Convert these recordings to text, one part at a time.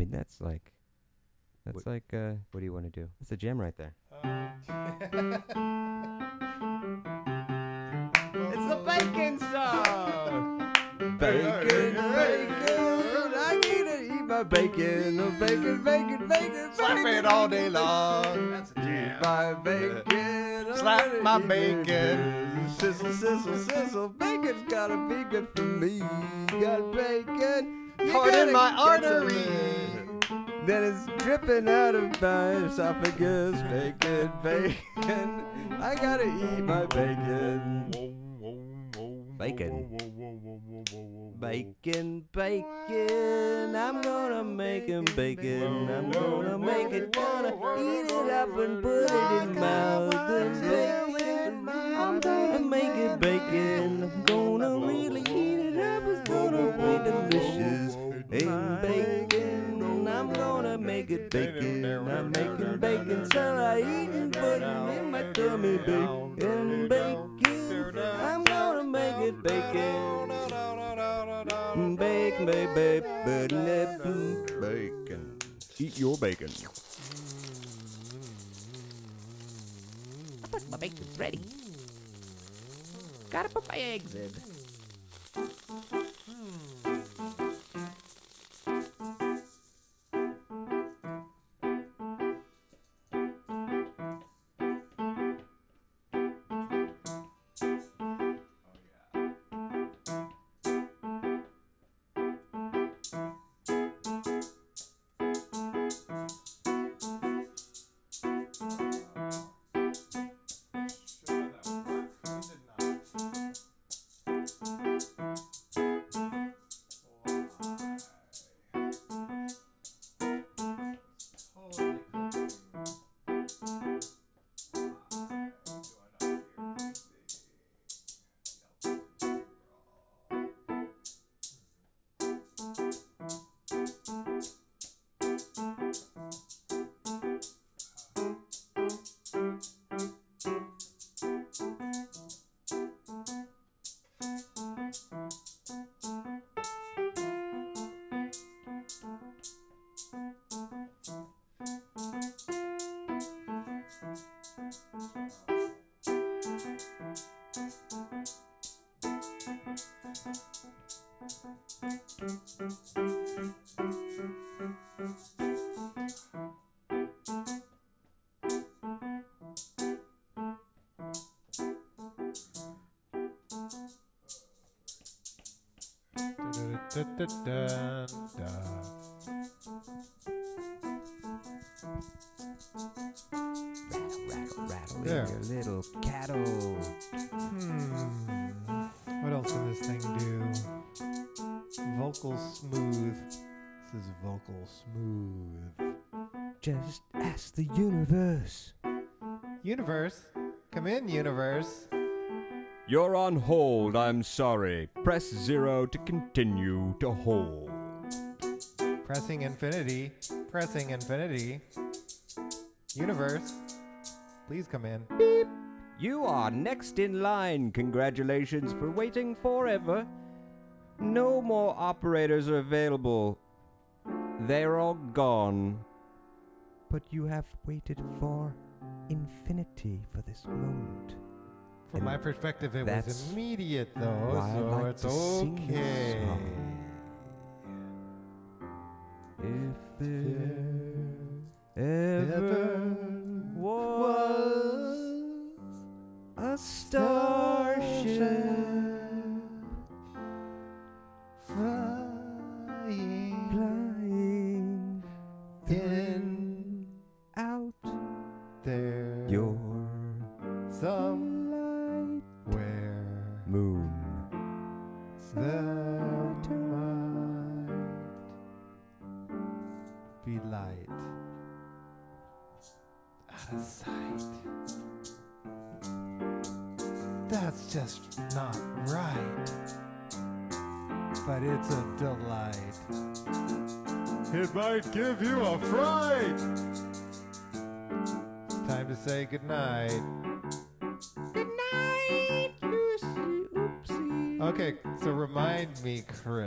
mean, that's like, that's What- like, uh, what do you want to do? That's a gem right there. It's the bacon song. Bacon, bacon. I need to eat my bacon. Oh, bacon, bacon, bacon. Slap it all day long. That's a Eat my bacon. I'm Slap my eat bacon. Sizzle, sizzle, sizzle. Bacon's gotta be good for me. Got bacon. You Caught in my get artery. bacon. Then it's dripping out of my esophagus. Bacon, bacon. I gotta eat my bacon. Bacon. Bacon, bacon. I'm gonna make him bacon. I'm gonna make it, gonna eat it up and put it in my mouth. And bacon. I'm gonna make it bacon. I'm gonna really eat it up. It's gonna be delicious. And bacon. I'm gonna make it bacon. I'm making bacon, so I eat and put it in my tummy. Bacon, bacon. I'm gonna make it bacon. Bacon, baby, bacon, bacon. Eat your bacon. I put my bacon's ready. Gotta put my eggs in. Rattle, rattle, rattle There. in your little cattle. Vocal smooth. Just ask the universe. Universe, come in, universe. You're on hold, I'm sorry. Press zero to continue to hold. Pressing infinity. Pressing infinity. Universe, please come in. You are next in line. Congratulations for waiting forever. No more operators are available. They're all gone. But you have waited for infinity for this moment. From And my perspective, it was immediate though, why I so like it's to sing okay. song. If there ever was a starship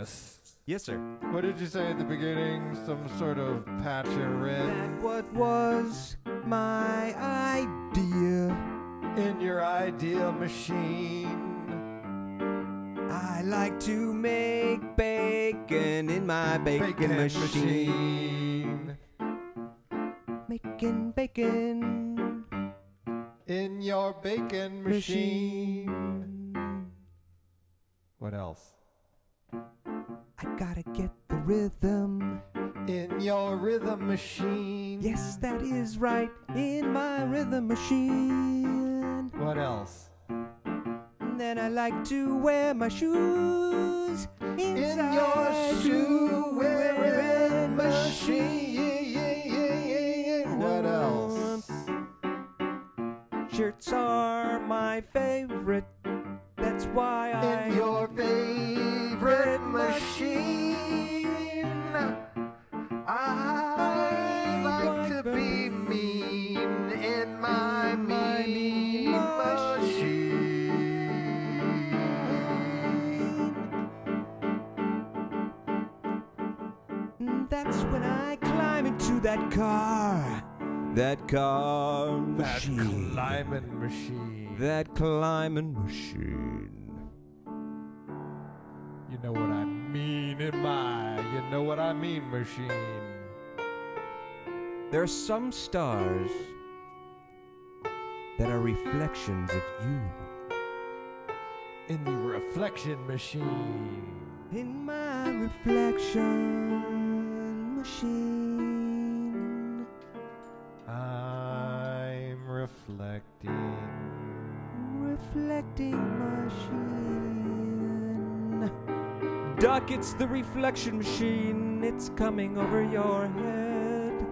night, Lucy. Oopsie. Okay, so remind me, Chris. Yes, sir. What did you say at the beginning? Some sort of patch of red That what was my idea. in your ideal machine. I like to make bacon in my bacon, machine. Making is right. In my rhythm machine. What else? And then I like to wear my shoes In your shoe wearing machine. What else? Shirts are my favorite. That's why I. In your favorite that car. That car machine. That climbing machine. that climbing machine. You know what I mean in my, you know what I mean machine. There are some stars that are reflections of you. In the reflection machine. In my reflection machine. Reflecting. Reflecting machine. Duck, it's the reflection machine. It's coming over your head.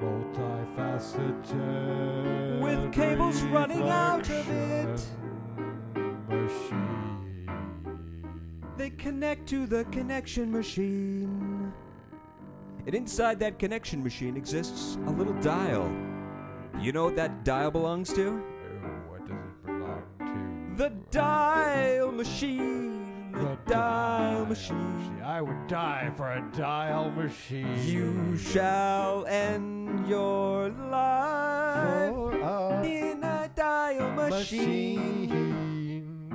Multifaceted. With cables running out of it. Machine. They connect to the connection machine. And inside that connection machine exists a little dial. You know what that dial belongs to? What does it belong to? The dial machine. The, dial See, machine. I would die for a dial machine. You shall end your life a in a dial machine. machine.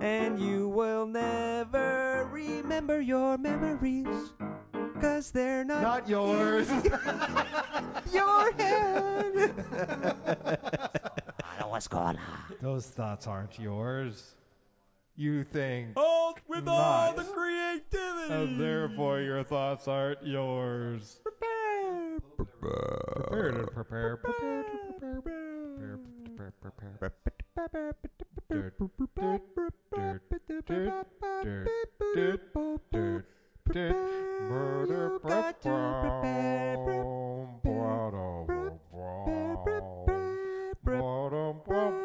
And you will never remember your memories. Cause they're not, Not yours. your head. I know what's going on? Those thoughts aren't yours. You think, Hold with all the creativity. and therefore your thoughts aren't yours. Prepare. Prepare to prepare, prepare to prepare, prepare, prepare, prepare. Dirt, dirt, dirt, dirt, dirt, dirt, dirt, Murder, Got to prepare, brown, brown, brown,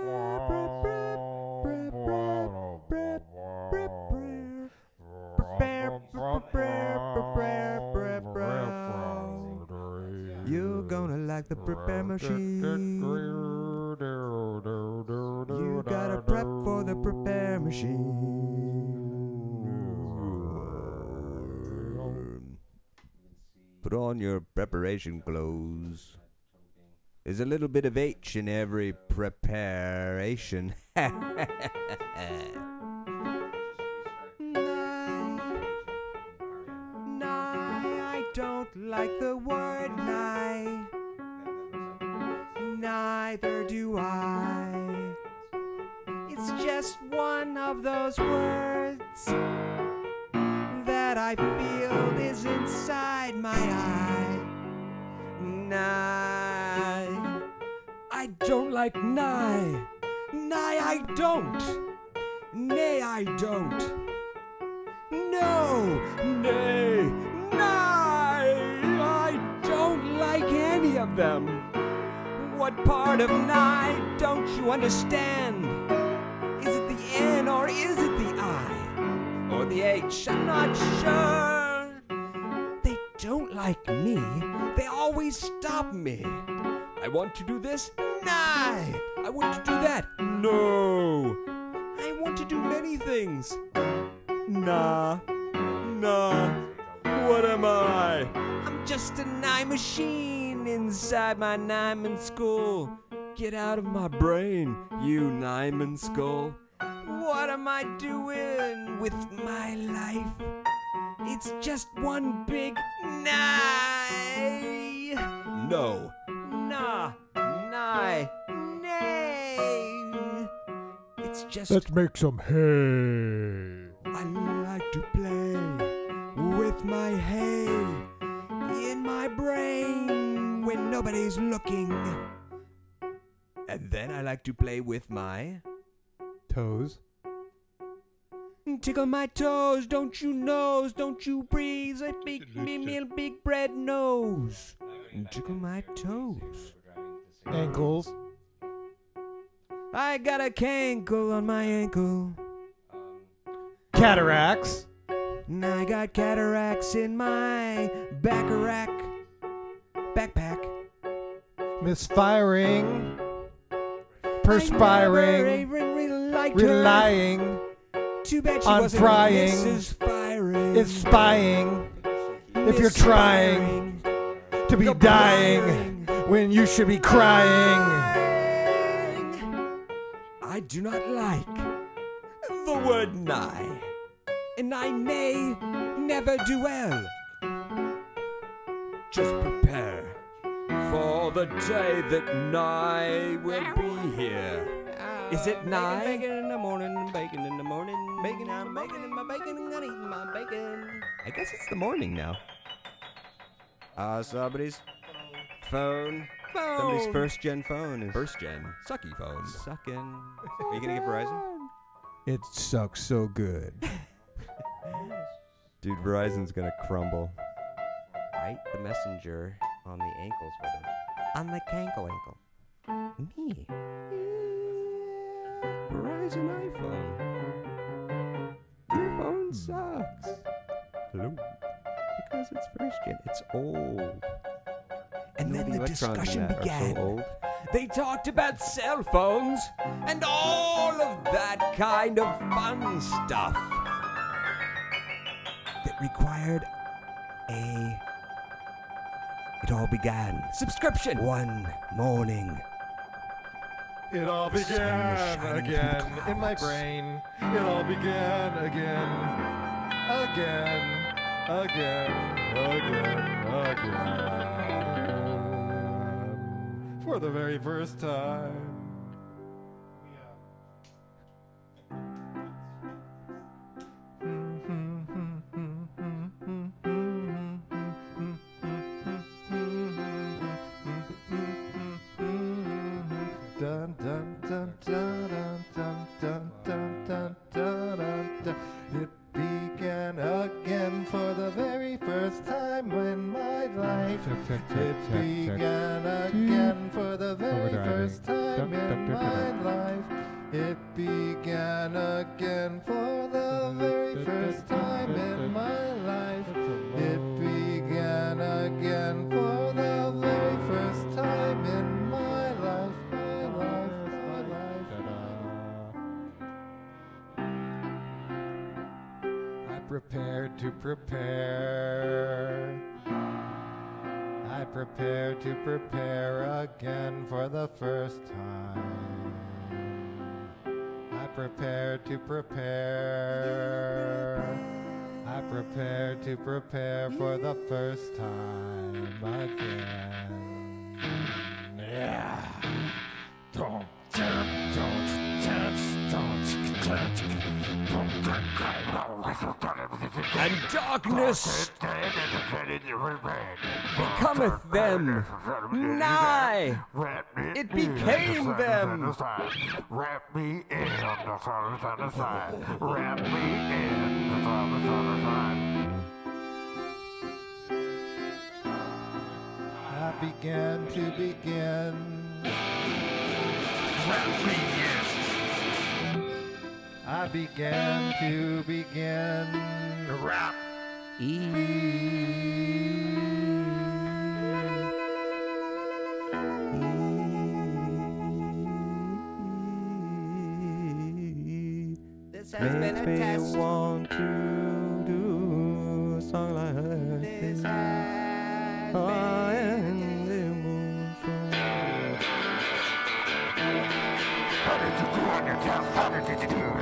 You're gonna like the prepare machine. You gotta prep for the prepare machine. On your preparation clothes. There's a little bit of H in every preparation. Nigh, I don't like the understand? Is it the N or is it the I? Or the H? I'm not sure. They don't like me. They always stop me. I want to do this? Nah. I want to do that? No. I want to do many things. Nah. Nah, what am I? I'm just a machine inside my Nyman skull. Get out of my brain, you Nyman skull. What am I doing with my life? It's just one big nigh. No. Nah. Nigh. Nay. It's just. Let's make some hay. I like to play with my hay in my brain when nobody's looking. And then I like to play with my Toes. tickle my toes, don't you nose, don't you breathe a big me me big bread nose. Tickle my toes. Ankles. I got a cankle on my ankle. Cataracts. And I got cataracts in my back rack. Backpack. Misfiring. Perspiring. never even liked her. Relying. Too bad she on wasn't frying. Mrs. Firing. Is spying. If you're trying to be dying when you should be crying. I do not like the word nigh, and I nay never do well. Just prepare for the day that nigh will be here. Is it nigh? Bacon in the morning, bacon in the morning, bacon, I'm bacon in my bacon, I'm eating my bacon. I guess it's the morning now. Uh, somebody's phone. Somebody's first gen phone is first gen sucky phone. Sucking. Are you gonna get Verizon? It sucks so good. Dude, Verizon's gonna crumble. Right? The messenger on the ankles with him. On the cankle ankle. Me. Verizon iPhone. Your phone sucks. Hello. Because it's first gen. It's old. And then the discussion began. They talked about cell phones and all of that kind of fun stuff that required a. It all began. Subscription! One morning. It all The sun was began shining through the again in my brain. It all began again, again, again, again, again. For the very first time. And darkness becometh them. Nigh. It became them. Wrap me in the the side. Wrap me in the the side. I began to begin. Wrap me in. I began to begin. Wrap. This has been a test. want to do a song like This has been the moonshine. How did you do on your test? How did you do?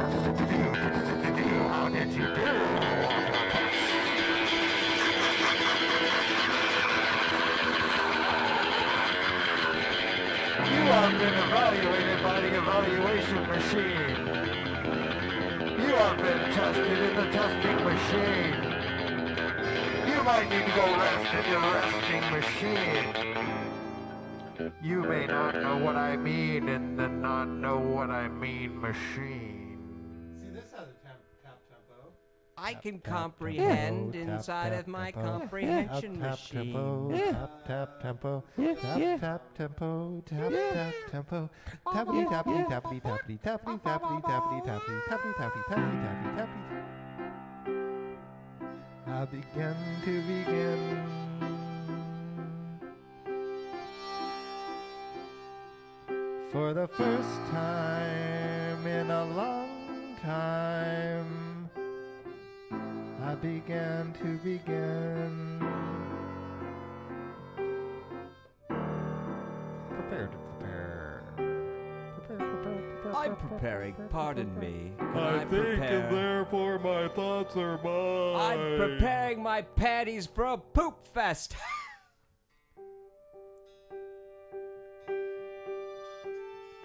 Evaluation machine. You have been tested in the testing machine. You might need to go rest in your resting machine. You may not know what I mean in the not know what I mean machine. I can tap, comprehend tap, inside tap, of my tempo. comprehension tap, machine. tempo, tap tap tempo, tap tap tempo, tap tap tempo, tappity tappity tappity tappity tappity tappity tappity tappity tappity tappity tappity tappity tappity. I begin to begin. For the first time in a long time, I began to begin. Prepare to prepare. Prepare, prepare, prepare. I'm preparing, pardon me. Can I, I, think, prepare? and therefore my thoughts are mine. I'm preparing my panties for a poop fest.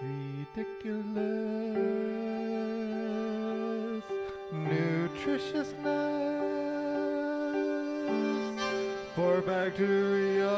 ridiculous nutritiousness. For bacteria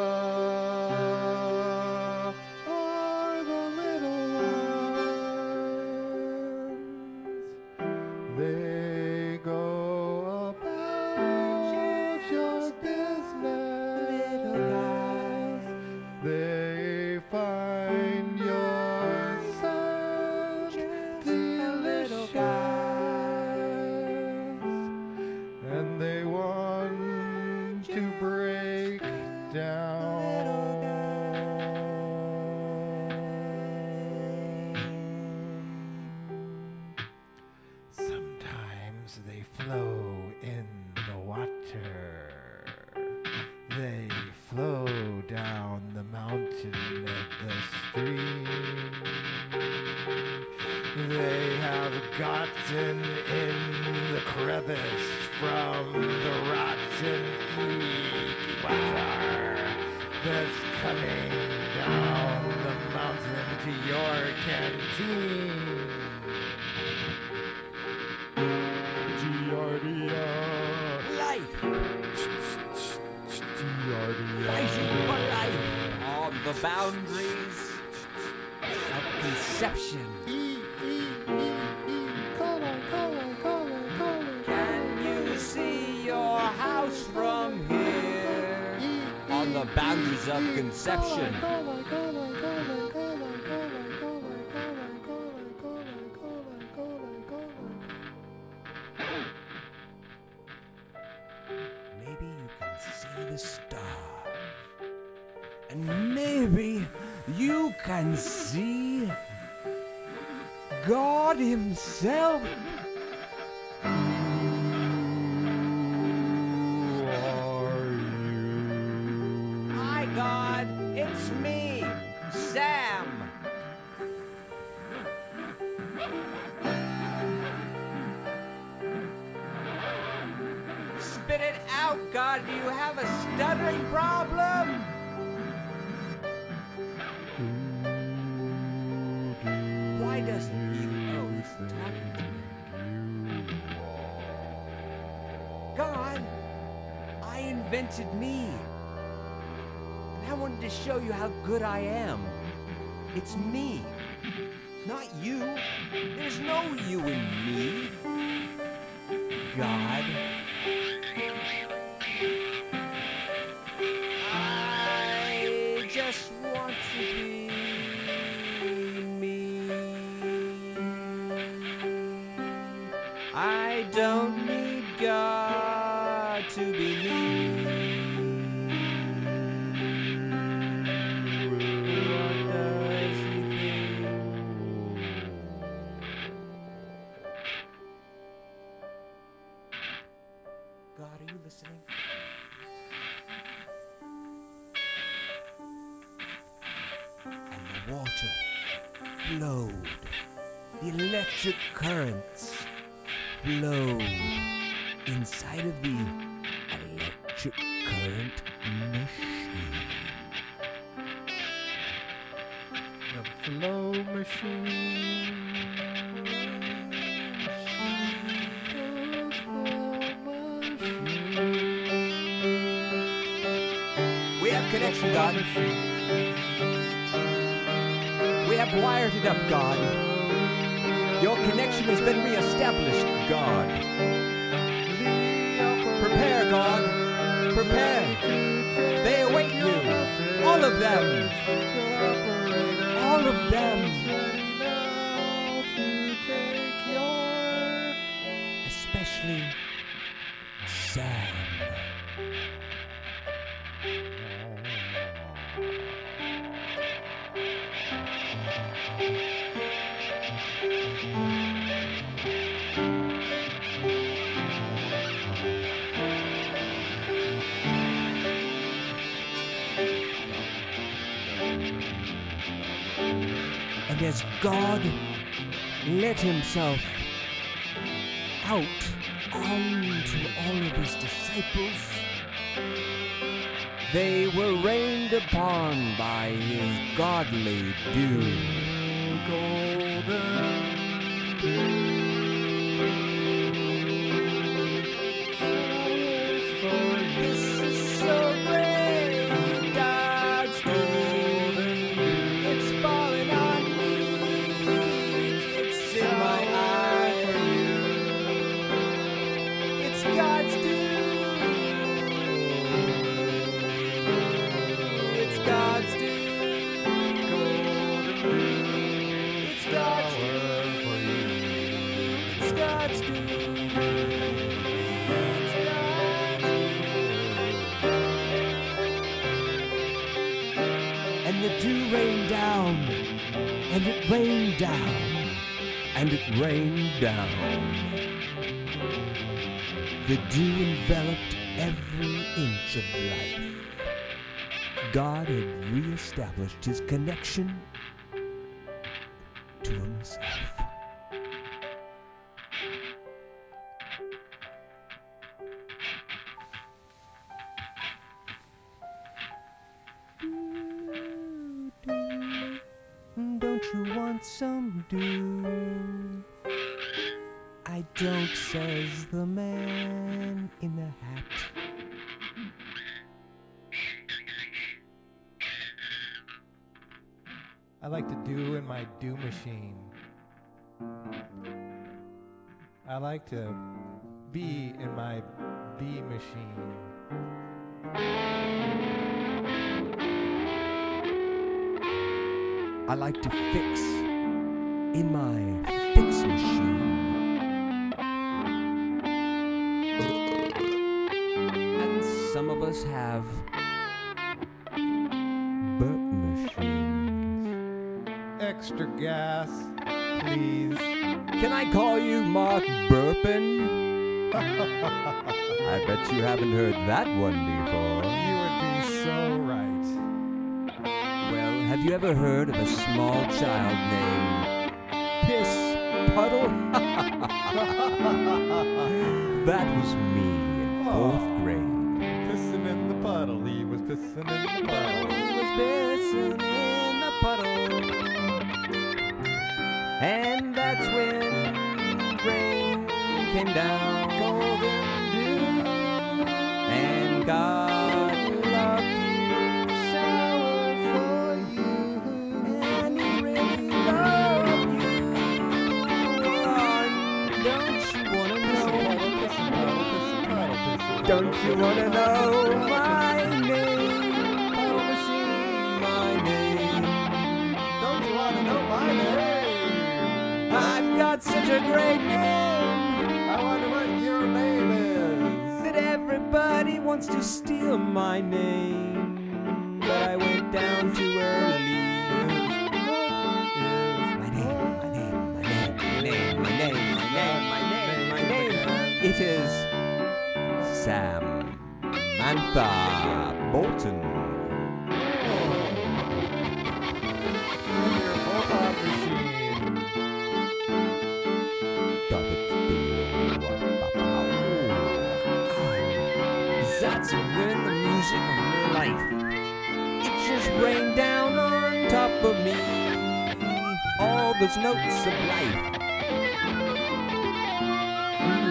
boundaries of conception? Maybe you can see the stars. And maybe you can see God Himself. Invented me. And I wanted to show you how good I am. It's me, not you. There's no you in me. God. listening? And the water flowed. The electric currents flowed inside of the electric current machine. The flow machine. Connection, God. We have wired it up, God. Your connection has been reestablished, God. Prepare, God. Prepare. They await you. All of them. All of them. And as God. Let himself out onto all of his disciples, they were rained upon by his godly dew. This and it rained down. The dew enveloped every inch of life. God had reestablished his connection to himself. Don't you want some dew? Don't, says the man in the hat. I like to do in my do machine. I like to be in my bee machine. I like to fix in my fix machine. Us have burp machines. Extra gas, please. Can I call you Mark Burpin? I bet you haven't heard that one before. You would be so right. Well, have you ever heard of a small child named Piss Puddle? that was me in fourth oh. Pissing in the puddle. He was pissing in the puddle. And that's when rain came down. Golden dew. And God loved you. Sour for you. And he really loved you. And don't you wanna know? Don't you wanna know such a great name I wonder what your name is. that everybody wants to steal my name. But I went down too early. My name, my name, my name, my name, my name, my name, my name, my name. It is Samantha Bolton. lights and when the music of life. It just rained down on top of me all those notes of life.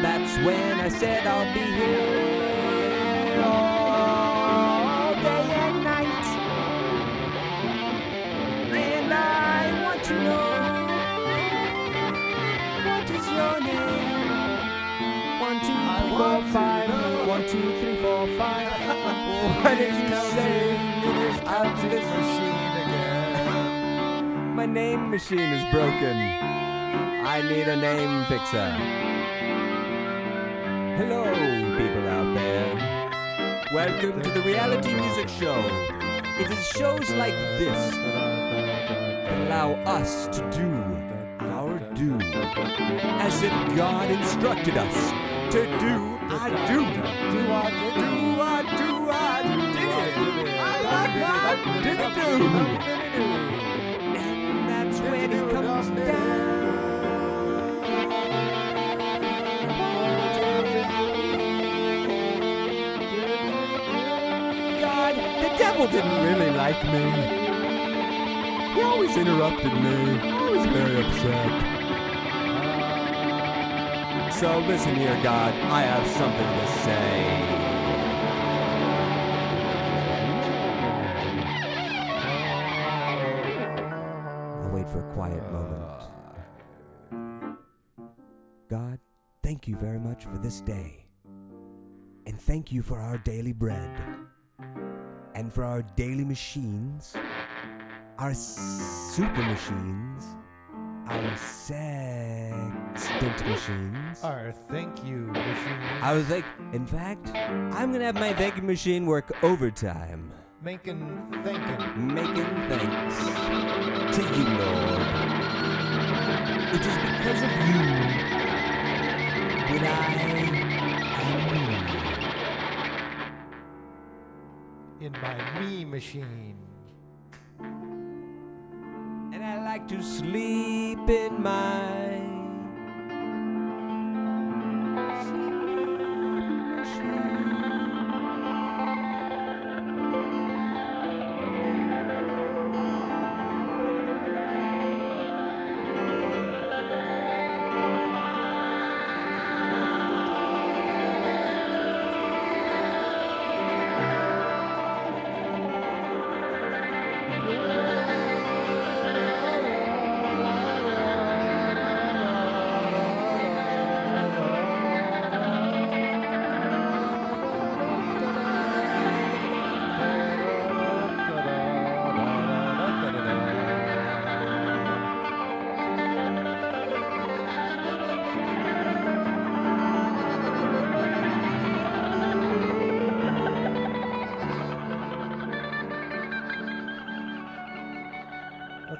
That's when I said I'll be here. You say? Out to this machine again. My name machine is broken. I need a name fixer. Hello, people out there. Welcome to the reality music show. It is shows like this that allow us to do our due, as if God instructed us to do our do. Do our do. Did it do. And that's when it comes down. God, the devil didn't really like me. He always interrupted me. I was very upset. So listen here, God, I have something to say. Quiet moment. God, thank you very much for this day. And thank you for our daily bread. And for our daily machines, our super machines, our sextant machines. Our thank you machine. I was like, in fact, I'm gonna have my thank you machine work overtime, Making thinking. making thanks to you, Lord. It is because of you that I am me. in my me machine. And I like to sleep in my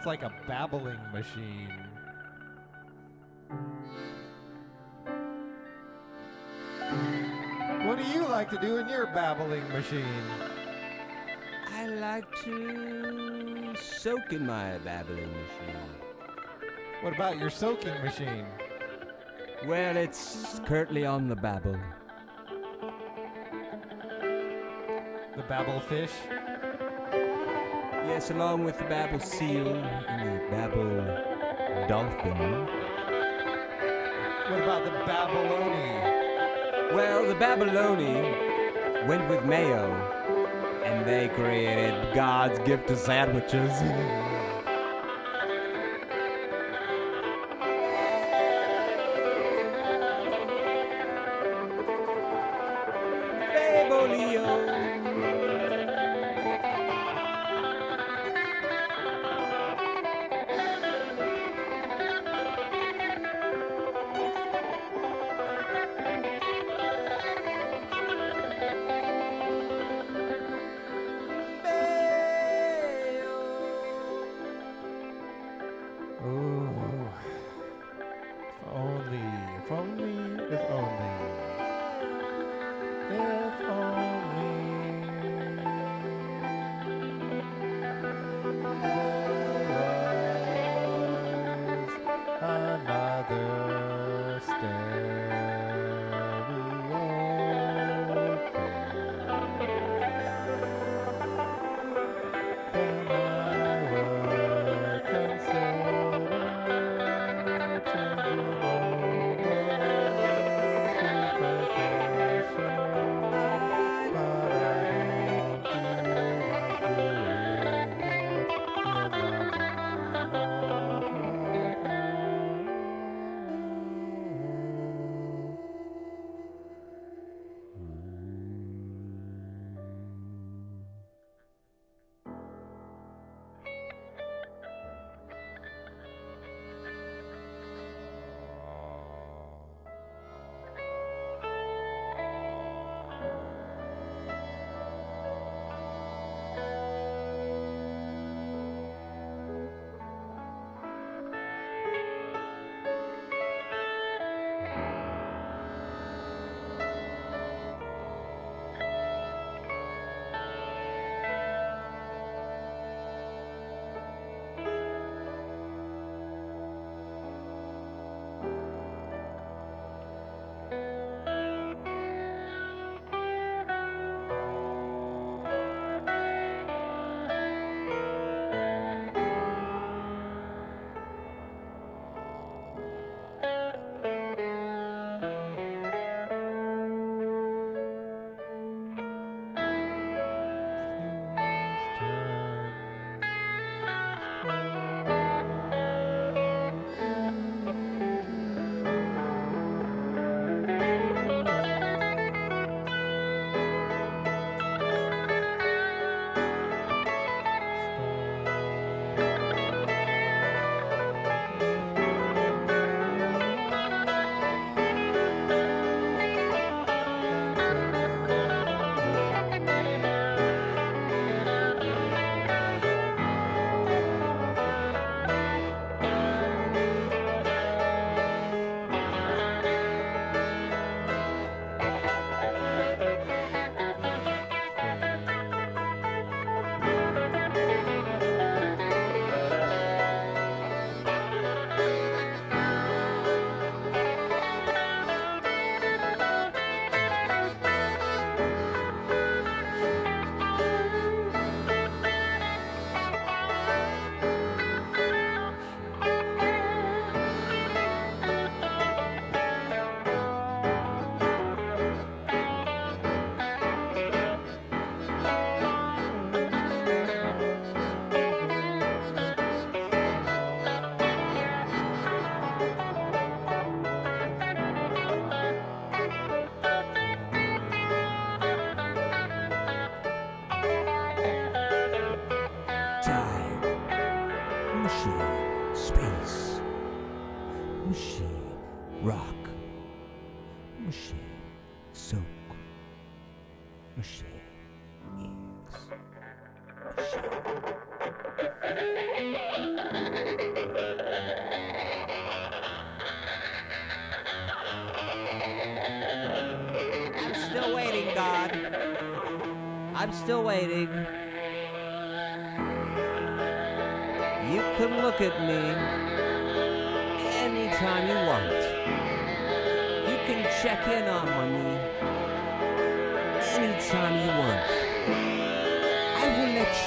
That's like a babbling machine. What do you like to do in your babbling machine? I like to soak in my babbling machine. What about your soaking machine? Well, it's currently on the babble. The babble fish? Yes, along with the babble seal and the babble dolphin. What about the Babyloni? Well, the Babyloni went with Mayo, and they created God's gift to sandwiches.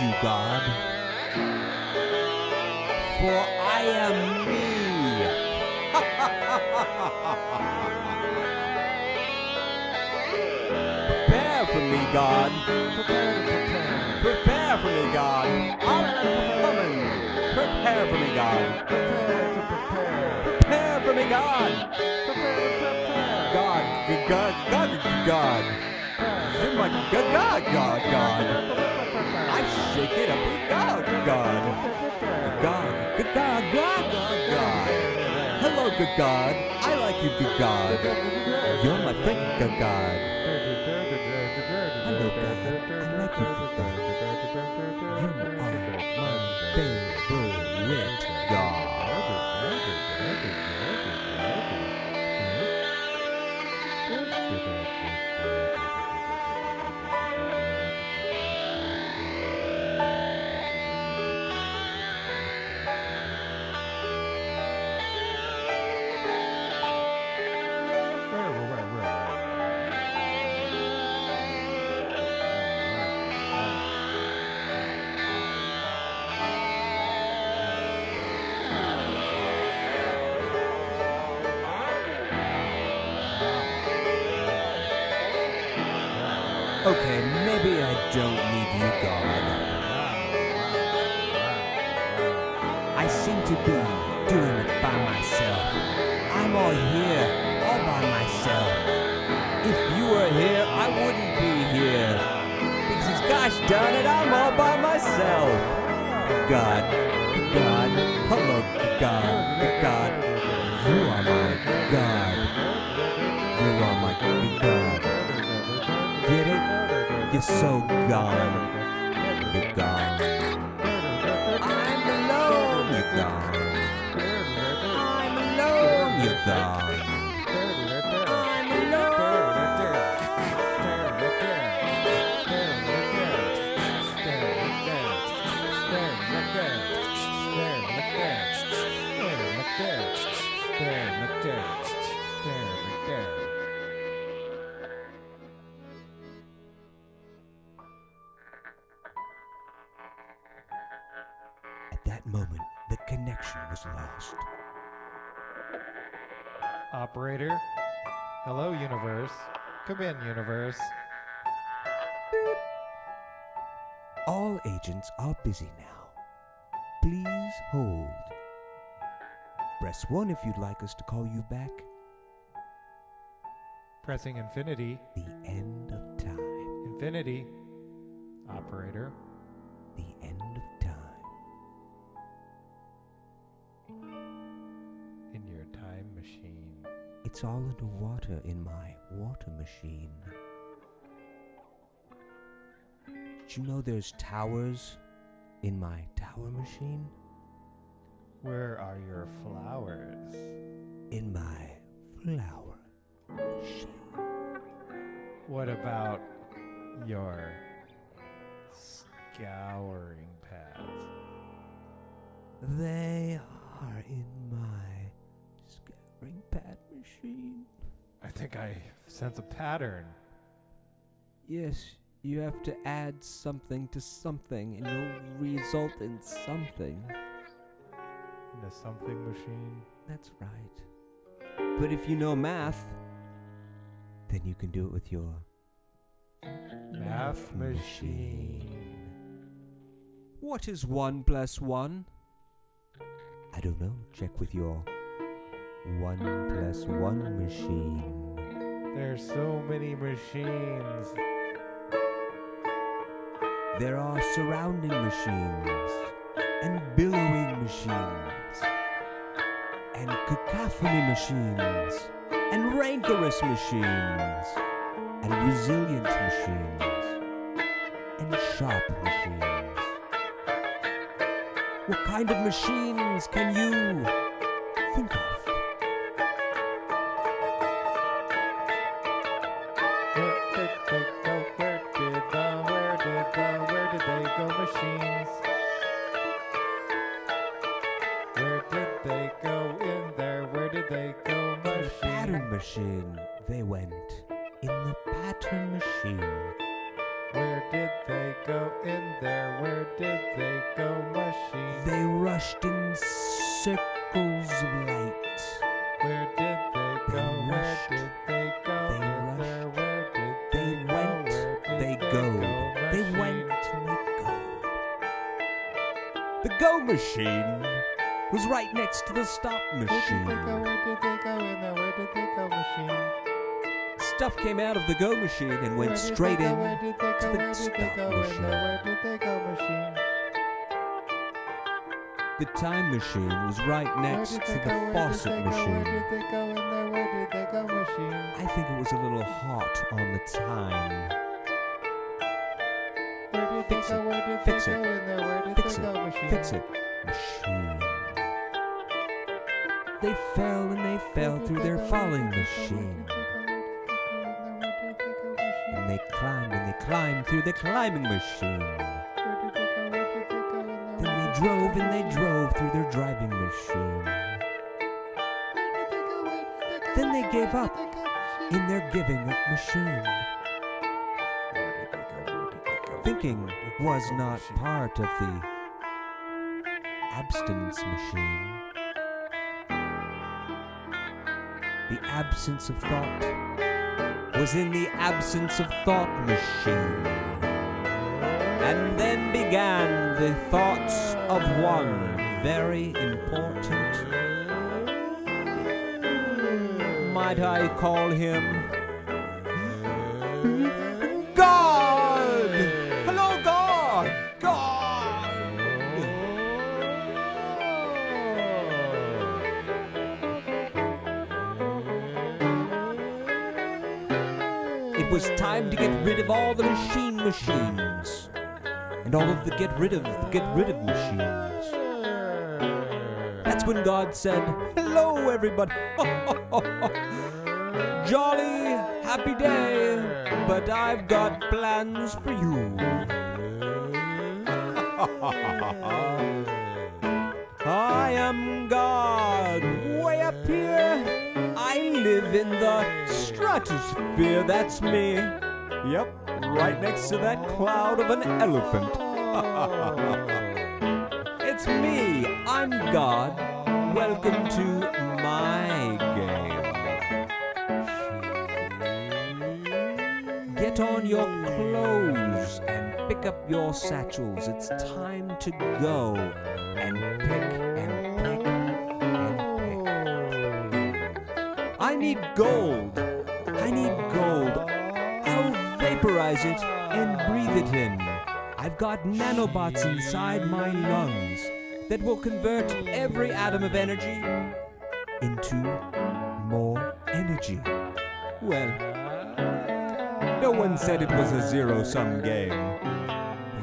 you, God. For I am me. Prepare for me, God. Prepare to prepare. Prepare for me, God. Coming. Prepare for me, God. Prepare to prepare. Prepare for me, God. Prepare to prepare. God, good God, God, good God. You're my God, God, God. I shake it up with God, God. God, good God, God, God, God. Hello, good God. I like you, good God. You're my friend, good God. Hello, God. I like you, good God. You are my favorite God. Bye. Okay, maybe I don't need you, God. I seem to be doing it by myself. I'm all here, all by myself. If you were here, I wouldn't be here. Because gosh darn it, I'm all by myself. God, God, hello, God, God. You are my God. You're so gone. You're gone. I'm alone. You're gone. I'm alone. You're gone. Connection was lost. Operator. Hello, universe. Come in, universe. All agents are busy now. Please hold. Press 1 if you'd like us to call you back. Pressing infinity. The end of time. Infinity. Operator. The end It's all underwater in my water machine. Did you know there's towers in my tower machine? Where are your flowers? In my flower machine. What about your scouring pads? They are in my machine. I think I sense a pattern. Yes, you have to add something to something, and you'll result in something. In a something machine. That's right. But if you know math, then you can do it with your Math machine. What is one plus one? I don't know. Check with your one plus one machine. There's so many machines. There are surrounding machines and billowing machines and cacophony machines, and rancorous machines, and resilient machines, and sharp machines. What kind of machines can you think of? Machine was right next to the stop machine. Where did they go? Where did they go in there? Where did they go machine? Stuff came out of the go machine and went straight in Where did they go? the Where did they go in machine. there? Where did they go machine? The time machine was right next to the go? Faucet go? Where machine. did they go in there? Where did they go machine? I think it was a little hot on the time. Where did they go? Where did they go in there? Where did they go machine? Fix it. Machine. They fell and they fell through their falling did they go? machine. Where did they go? Where did they go in there? Where did they go machine? And they climbed and they climbed through the climbing machine. Where they go? Where did they go in there? Then they drove and they drove through their driving machine. Where they go? Where did they go? Then they gave up they go machine? In their giving up machine. Where did they go? Where did they go? Thinking Where did they was not part of the abstinence machine. The absence of thought was in the absence of thought machine. And then began the thoughts of one very important. Might I call him machines. And all of the get rid of the get rid of machines. That's when God said, Hello, everybody. Jolly, happy day, but I've got plans for you. I am God, way up here. I live in the stratosphere, that's me. Yep, right next to that cloud of an elephant. it's me, I'm God. Welcome to my game. Get on your clothes and pick up your satchels. It's time to go and pick and pick and pick. I need gold. I need gold. Vaporize it and breathe it in. I've got nanobots inside my lungs that will convert every atom of energy into more energy. Well, no one said it was a zero sum game.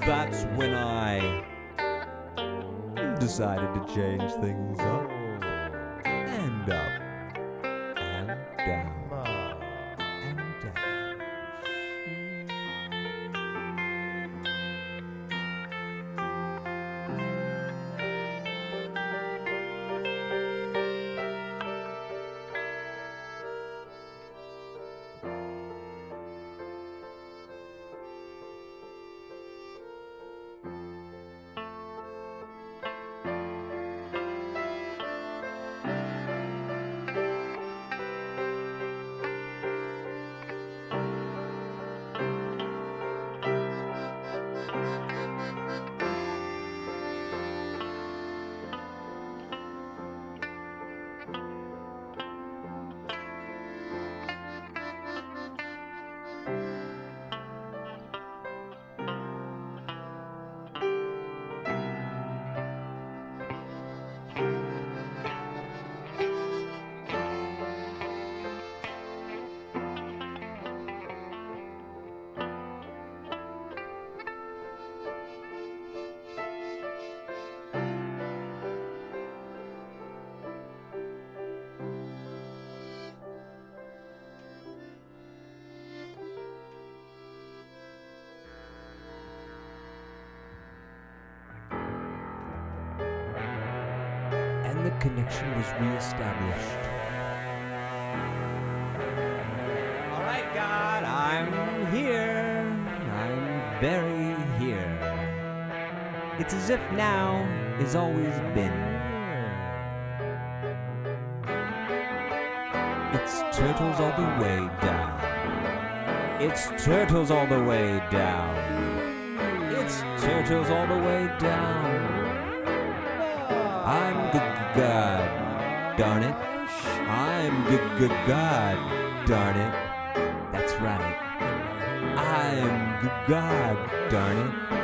That's when I decided to change things up and up the connection was reestablished. All right, God, I'm here. I'm very here. It's as if now is always been. It's turtles all the way down. It's turtles all the way down. It's turtles all the way down. God, darn it. I'm the g- God, darn it. That's right. I'm g- God, darn it.